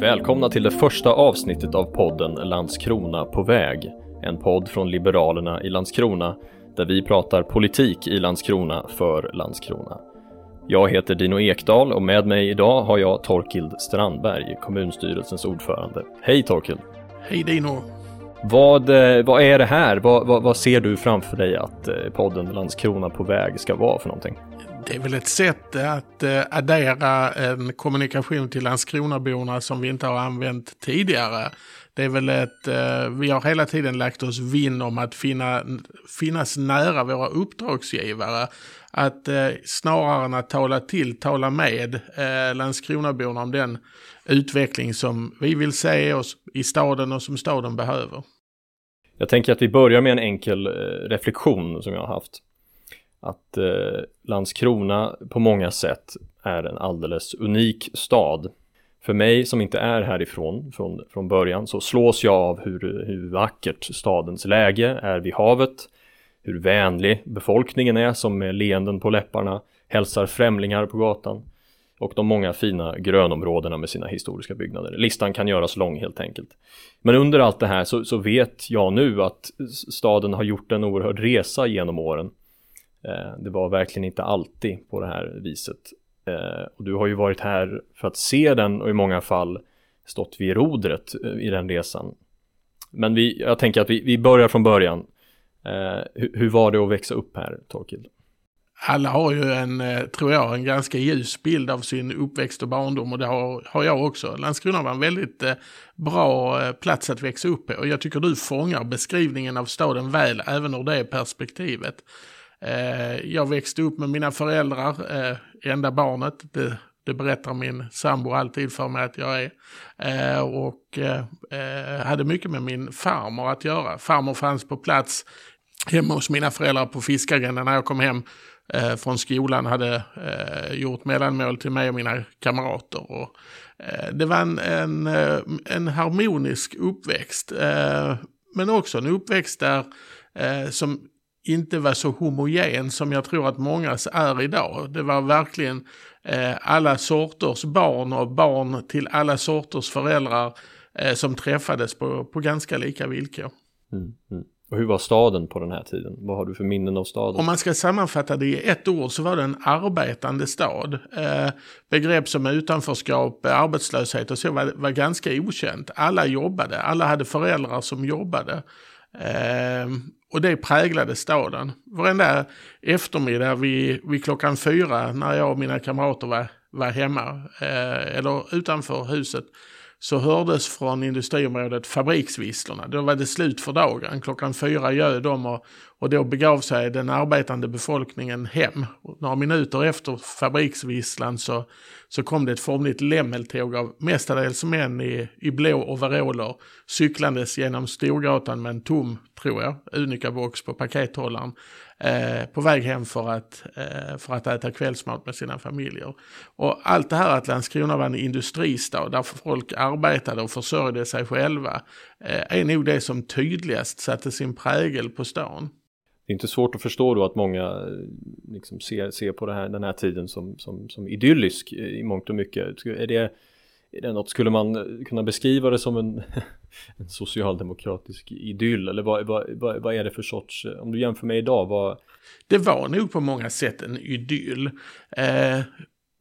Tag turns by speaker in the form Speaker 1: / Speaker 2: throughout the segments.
Speaker 1: Välkomna till det första avsnittet av podden Landskrona på väg. En podd från Liberalerna i Landskrona där vi pratar politik i Landskrona för Landskrona. Jag heter Dino Ekdal och med mig idag har jag Torkild Strandberg, kommunstyrelsens ordförande. Hej Torkild!
Speaker 2: Hej Dino!
Speaker 1: Vad, eh, vad är det här? Vad, vad, vad ser du framför dig att eh, podden Landskrona på väg ska vara för någonting?
Speaker 2: Det är väl ett sätt att eh, addera en kommunikation till Landskronaborna som vi inte har använt tidigare. Det är väl ett, eh, vi har hela tiden lagt oss vinn om att finna, finnas nära våra uppdragsgivare. Att eh, snarare än att tala till, tala med Landskronaborna om den utveckling som vi vill se oss i staden och som staden behöver.
Speaker 1: Jag tänker att vi börjar med en enkel reflektion som jag har haft. Att eh, Landskrona på många sätt är en alldeles unik stad. För mig som inte är härifrån från, från början så slås jag av hur, hur vackert stadens läge är vid havet. Hur vänlig befolkningen är som med leenden på läpparna hälsar främlingar på gatan och de många fina grönområdena med sina historiska byggnader. Listan kan göras lång helt enkelt. Men under allt det här så, så vet jag nu att staden har gjort en oerhörd resa genom åren. Eh, det var verkligen inte alltid på det här viset. Eh, och du har ju varit här för att se den och i många fall stått vid rodret eh, i den resan. Men vi, jag tänker att vi, vi börjar från början. Hur, hur var det att växa upp här, Torkild?
Speaker 2: alla har ju en, tror jag, en ganska ljus bild av sin uppväxt och barndom och det har, har jag också. Landskrona var en väldigt bra plats att växa upp på och jag tycker du fångar beskrivningen av staden väl även ur det perspektivet. Eh, jag växte upp med mina föräldrar, eh, enda barnet, det, det berättar min sambo alltid för mig att jag är. Eh, och hade mycket med min farmor att göra. Farmor fanns på plats hemma hos mina föräldrar på Fiskargränden när jag kom hem eh, från skolan hade eh, gjort mellanmål till mig och mina kamrater. Och, eh, det var en, en, en harmonisk uppväxt. Eh, men också en uppväxt där eh, som inte var så homogen som jag tror att många är idag. Det var verkligen alla sorters barn och barn till alla sorters föräldrar som träffades på, på ganska lika villkor.
Speaker 1: Mm, mm. Och hur var staden på den här tiden? Vad har du för minnen av staden?
Speaker 2: Om man ska sammanfatta det i ett ord så var det en arbetande stad. Eh, begrepp som utanförskap, arbetslöshet och så var, var ganska okänt. Alla jobbade, alla hade föräldrar som jobbade. Ehm, och det präglade staden. Varenda eftermiddag vid, vid klockan fyra när jag och mina kamrater var, var hemma eh, eller utanför huset så hördes från industriområdet fabriksvisslorna. Då var det slut för dagen. Klockan fyra ljöd de och, och då begav sig den arbetande befolkningen hem. Och några minuter efter fabriksvisslan så, så kom det ett formligt lämmeltåg av mestadels män i, i blå overaller cyklandes genom Storgatan med en tom, tror jag, Unica-box på pakethållaren eh, på väg hem för att, eh, för att äta kvällsmat med sina familjer. Och allt det här att Landskrona var en industristad där folk arbetade och försörjde sig själva eh, är nog det som tydligast satte sin prägel på stan.
Speaker 1: Det är inte svårt att förstå då att många eh, liksom ser, ser på här, den här tiden som, som, som idyllisk i mångt och mycket. Är det, är det något, skulle man eh, kunna beskriva det som en, en socialdemokratisk idyll? Eller vad, vad, vad, vad, är det för sorts, eh, om du jämför med idag, vad...
Speaker 2: Det var nog på många sätt en idyll. Eh,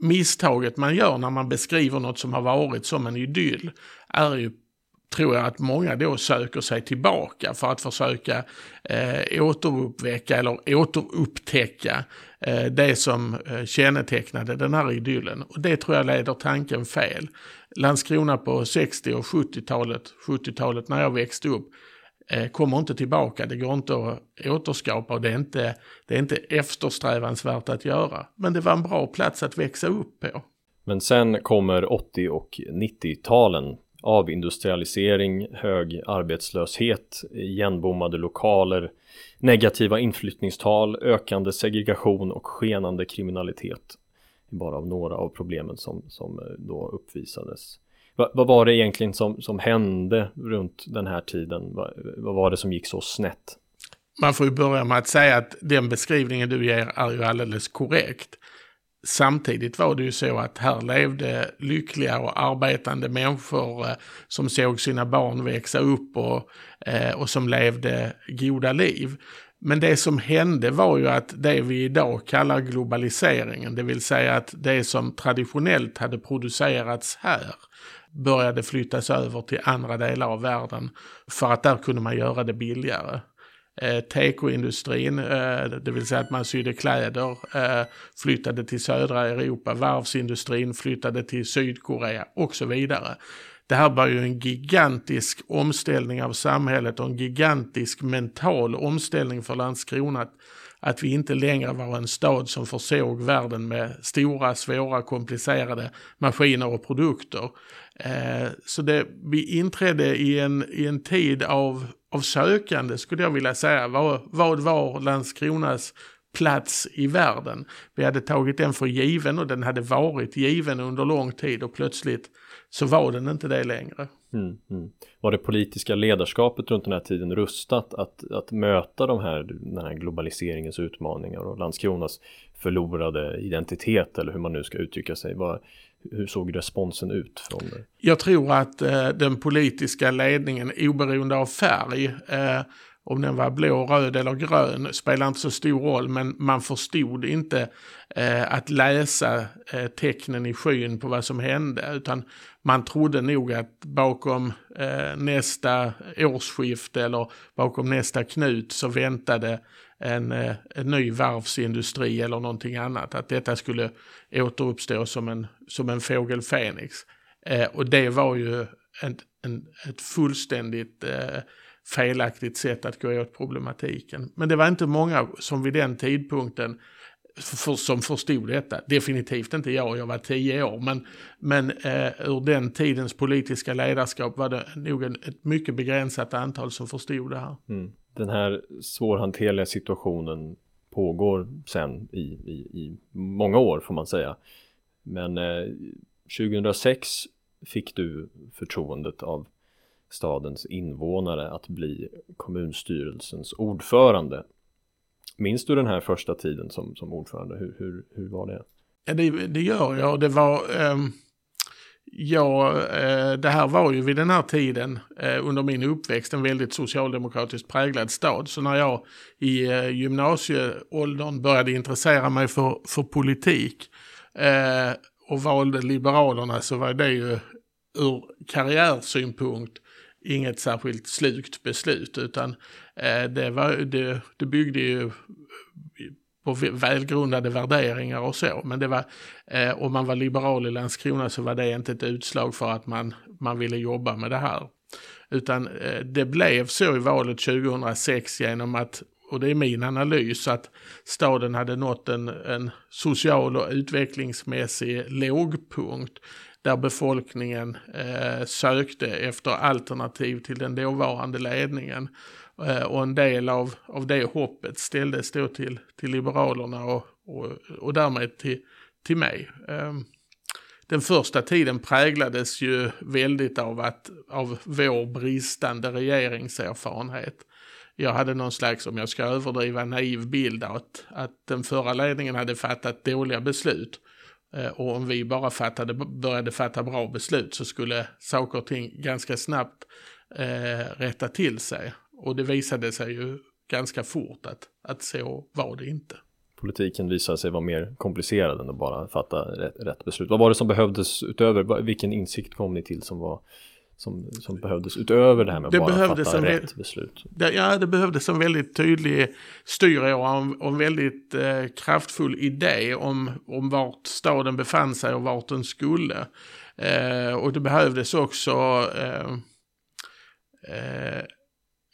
Speaker 2: misstaget man gör när man beskriver något som har varit som en idyll är ju tror jag att många då söker sig tillbaka för att försöka eh, återuppväcka eller återupptäcka eh, det som eh, kännetecknade den här idyllen. Och det tror jag leder tanken fel. Landskrona på 60 och 70-talet, 70-talet när jag växte upp, eh, kommer inte tillbaka. Det går inte att återskapa och det är inte, det är inte eftersträvansvärt att göra. Men det var en bra plats att växa upp på.
Speaker 1: Men sen kommer 80 och 90-talen avindustrialisering, hög arbetslöshet, igenbommade lokaler, negativa inflyttningstal, ökande segregation och skenande kriminalitet. Bara av några av problemen som, som eh, då uppvisades. Va, vad var det egentligen som, som hände runt den här tiden? Va, vad var det som gick så snett?
Speaker 2: Man får ju börja med att säga att den beskrivningen du ger är ju alldeles korrekt samtidigt var det ju så att här levde lyckliga och arbetande människor eh, som såg sina barn växa upp och, eh, och som levde goda liv. Men det som hände var ju att det vi idag kallar globaliseringen, det vill säga att det som traditionellt hade producerats här började flyttas över till andra delar av världen för att där kunde man göra det billigare. Eh, Tekoindustrin, eh, det vill säga att man sydde kläder, eh, flyttade till södra Europa. Varvsindustrin flyttade till Sydkorea och så vidare. Det här var ju en gigantisk omställning av samhället och en gigantisk mental omställning för Landskrona. Att vi inte längre var en stad som försåg världen med stora, svåra, komplicerade maskiner och produkter. Eh, så det, vi inträdde i en, i en tid av, av sökande skulle jag vilja säga. Vad, vad var Landskronas plats i världen? Vi hade tagit den för given och den hade varit given under lång tid och plötsligt så var den inte det längre.
Speaker 1: Mm, mm. Var det politiska ledarskapet runt den här tiden rustat att, att möta de här, den här globaliseringens utmaningar och Landskronas förlorade identitet eller hur man nu ska uttrycka sig? Var, hur såg responsen ut? Från det?
Speaker 2: Jag tror att eh, den politiska ledningen, oberoende av färg, eh, om den var blå, röd eller grön spelar inte så stor roll, men man förstod inte eh, att läsa eh, tecknen i skyn på vad som hände, utan man trodde nog att bakom eh, nästa årsskifte eller bakom nästa knut så väntade en, eh, en ny varvsindustri eller någonting annat. Att detta skulle återuppstå som en, som en fågel Fenix. Eh, och det var ju en, en, ett fullständigt eh, felaktigt sätt att gå åt problematiken. Men det var inte många som vid den tidpunkten för, som förstod detta. Definitivt inte jag, jag var tio år. Men, men eh, ur den tidens politiska ledarskap var det nog en, ett mycket begränsat antal som förstod det här.
Speaker 1: Mm. Den här svårhanterliga situationen pågår sen i, i, i många år får man säga. Men eh, 2006 fick du förtroendet av stadens invånare att bli kommunstyrelsens ordförande. Minns du den här första tiden som, som ordförande? Hur, hur, hur var det?
Speaker 2: Ja, det, det gör jag. Det var... Eh, ja, eh, det här var ju vid den här tiden eh, under min uppväxt en väldigt socialdemokratiskt präglad stad. Så när jag i eh, gymnasieåldern började intressera mig för, för politik eh, och valde Liberalerna så var det ju ur karriärsynpunkt inget särskilt slukt beslut utan eh, det, var, det, det byggde ju på välgrundade värderingar och så. Men det var, eh, om man var liberal i Landskrona så var det inte ett utslag för att man, man ville jobba med det här. Utan eh, det blev så i valet 2006 genom att, och det är min analys, att staden hade nått en, en social och utvecklingsmässig lågpunkt där befolkningen eh, sökte efter alternativ till den dåvarande ledningen. Eh, och en del av, av det hoppet ställdes då till, till Liberalerna och, och, och därmed till, till mig. Eh, den första tiden präglades ju väldigt av, att, av vår bristande regeringserfarenhet. Jag hade någon slags, om jag ska överdriva, naiv bild av att, att den förra ledningen hade fattat dåliga beslut. Eh, och om vi bara fattade, började fatta bra beslut så skulle saker och ting ganska snabbt eh, rätta till sig. Och det visade sig ju ganska fort att, att så var det inte.
Speaker 1: Politiken visade sig vara mer komplicerad än att bara fatta rätt, rätt beslut. Vad var det som behövdes utöver, vilken insikt kom ni till som var som, som behövdes utöver det här med
Speaker 2: det
Speaker 1: bara fatta rätt beslut?
Speaker 2: Det, ja, det behövdes en väldigt tydlig styråra och en väldigt eh, kraftfull idé om, om vart staden befann sig och vart den skulle. Eh, och det behövdes också eh, eh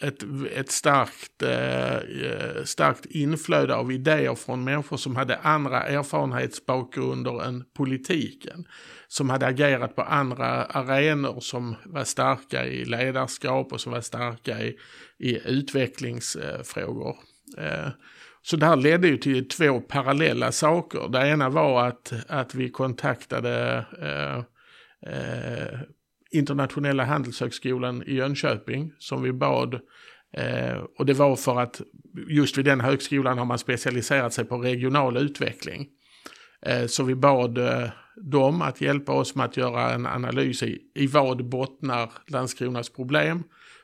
Speaker 2: ett, ett starkt, eh, starkt inflöde av idéer från människor som hade andra erfarenhetsbakgrunder än politiken. Som hade agerat på andra arenor som var starka i ledarskap och som var starka i, i utvecklingsfrågor. Eh, så det här ledde ju till två parallella saker. Det ena var att, att vi kontaktade eh, eh internationella handelshögskolan i Jönköping som vi bad. Eh, och det var för att just vid den högskolan har man specialiserat sig på regional utveckling. Eh, så vi bad eh, dem att hjälpa oss med att göra en analys i, i vad bottnar Landskronas problem.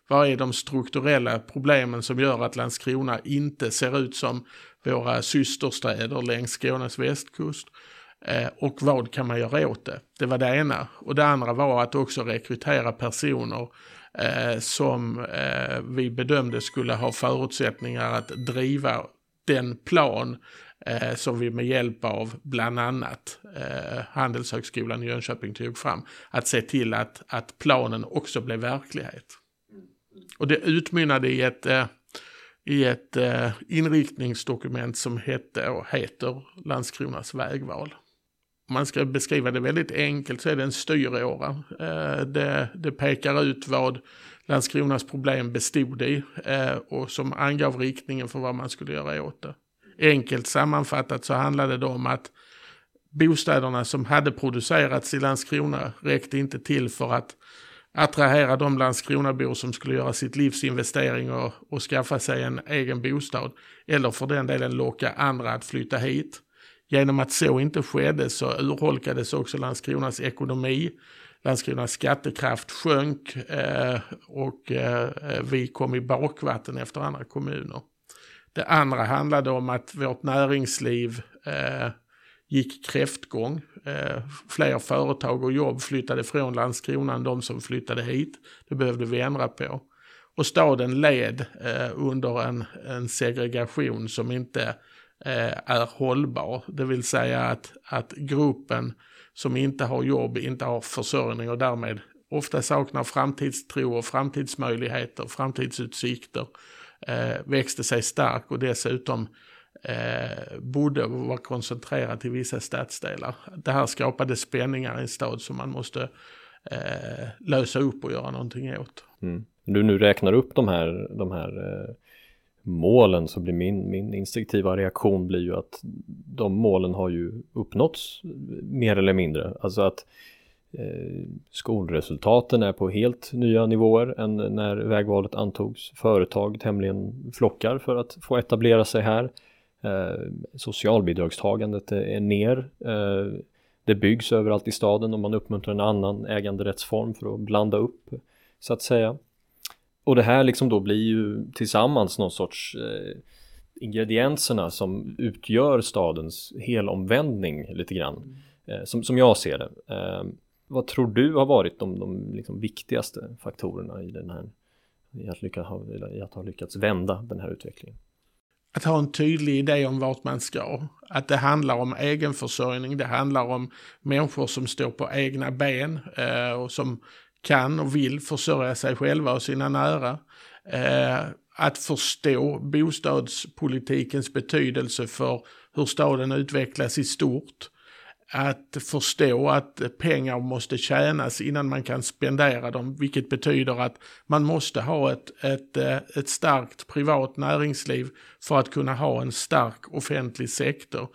Speaker 2: Vad är de strukturella problemen som gör att Landskrona inte ser ut som våra systerstäder längs Skånes västkust? Eh, och vad kan man göra åt det? Det var det ena. Och det andra var att också rekrytera personer eh, som eh, vi bedömde skulle ha förutsättningar att driva den plan eh, som vi med hjälp av bland annat eh, Handelshögskolan i Jönköping tog fram. Att se till att, att planen också blev verklighet. Och det utmynnade i ett, eh, i ett eh, inriktningsdokument som hette och heter Landskronas vägval. Om man ska beskriva det väldigt enkelt så är det en styråra. Eh, det, det pekar ut vad Landskronas problem bestod i eh, och som angav riktningen för vad man skulle göra åt det. Enkelt sammanfattat så handlade det om att bostäderna som hade producerats i Landskrona räckte inte till för att attrahera de Landskronabor som skulle göra sitt livs investering och, och skaffa sig en egen bostad. Eller för den delen locka andra att flytta hit. Genom att så inte skedde så urholkades också Landskronas ekonomi. Landskronas skattekraft sjönk eh, och eh, vi kom i bakvatten efter andra kommuner. Det andra handlade om att vårt näringsliv eh, gick kräftgång. Eh, fler företag och jobb flyttade från Landskrona än de som flyttade hit. Det behövde vi ändra på. Och staden led eh, under en, en segregation som inte eh, Eh, är hållbar. Det vill säga att, att gruppen som inte har jobb, inte har försörjning och därmed ofta saknar framtidstro och framtidsmöjligheter, framtidsutsikter, eh, växte sig stark och dessutom eh, bodde och var koncentrerad till vissa stadsdelar. Det här skapade spänningar i en stad som man måste eh, lösa upp och göra någonting åt.
Speaker 1: Mm. Du nu räknar upp de här, de här eh, målen så blir min, min instinktiva reaktion blir ju att de målen har ju uppnåtts mer eller mindre. Alltså att eh, skolresultaten är på helt nya nivåer än när vägvalet antogs. Företag tämligen flockar för att få etablera sig här. Eh, socialbidragstagandet är ner. Eh, det byggs överallt i staden och man uppmuntrar en annan äganderättsform för att blanda upp så att säga. Och det här liksom då blir ju tillsammans någon sorts eh, ingredienserna som utgör stadens helomvändning lite grann. Eh, som, som jag ser det. Eh, vad tror du har varit de, de liksom viktigaste faktorerna i den här i att, lycka, i att ha lyckats vända den här utvecklingen?
Speaker 2: att ha en tydlig idé om vart man ska. Att det handlar om egenförsörjning, det handlar om människor som står på egna ben eh, och som kan och vill försörja sig själva och sina nära. Eh, att förstå bostadspolitikens betydelse för hur staden utvecklas i stort att förstå att pengar måste tjänas innan man kan spendera dem, vilket betyder att man måste ha ett, ett, eh, ett starkt privat näringsliv för att kunna ha en stark offentlig sektor.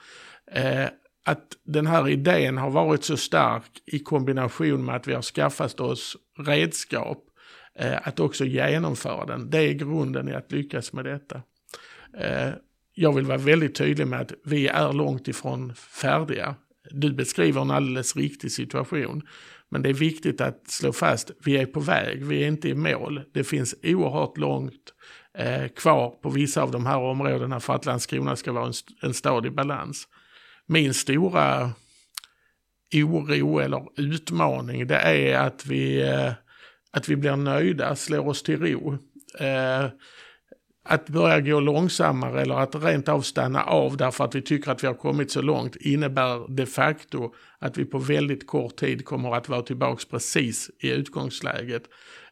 Speaker 2: Eh, att den här idén har varit så stark i kombination med att vi har skaffat oss redskap eh, att också genomföra den, det är grunden i att lyckas med detta. Eh, jag vill vara väldigt tydlig med att vi är långt ifrån färdiga du beskriver en alldeles riktig situation. Men det är viktigt att slå fast, vi är på väg, vi är inte i mål. Det finns oerhört långt eh, kvar på vissa av de här områdena för att Landskrona ska vara en, en stad i balans. Min stora oro eller utmaning det är att vi, eh, att vi blir nöjda, slår oss till ro. Eh, att börja gå långsammare eller att rent av stanna av därför att vi tycker att vi har kommit så långt innebär de facto att vi på väldigt kort tid kommer att vara tillbaks precis i utgångsläget.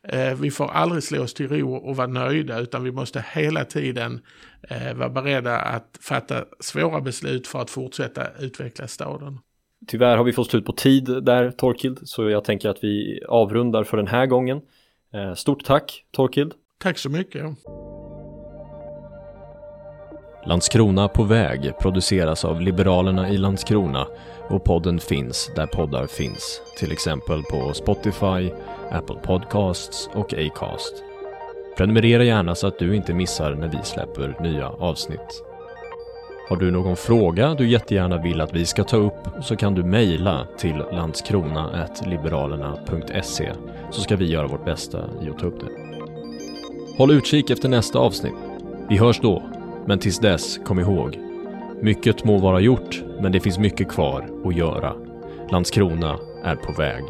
Speaker 2: Eh, vi får aldrig slå oss till ro och vara nöjda utan vi måste hela tiden eh, vara beredda att fatta svåra beslut för att fortsätta utveckla staden.
Speaker 1: Tyvärr har vi fått slut på tid där Torkild så jag tänker att vi avrundar för den här gången. Eh, stort tack Torkild!
Speaker 2: Tack så mycket!
Speaker 1: Landskrona på väg produceras av Liberalerna i Landskrona och podden finns där poddar finns, till exempel på Spotify, Apple Podcasts och Acast. Prenumerera gärna så att du inte missar när vi släpper nya avsnitt. Har du någon fråga du jättegärna vill att vi ska ta upp så kan du mejla till landskrona.liberalerna.se så ska vi göra vårt bästa i att ta upp det. Håll utkik efter nästa avsnitt. Vi hörs då, men tills dess kom ihåg. Mycket må vara gjort, men det finns mycket kvar att göra. Landskrona är på väg.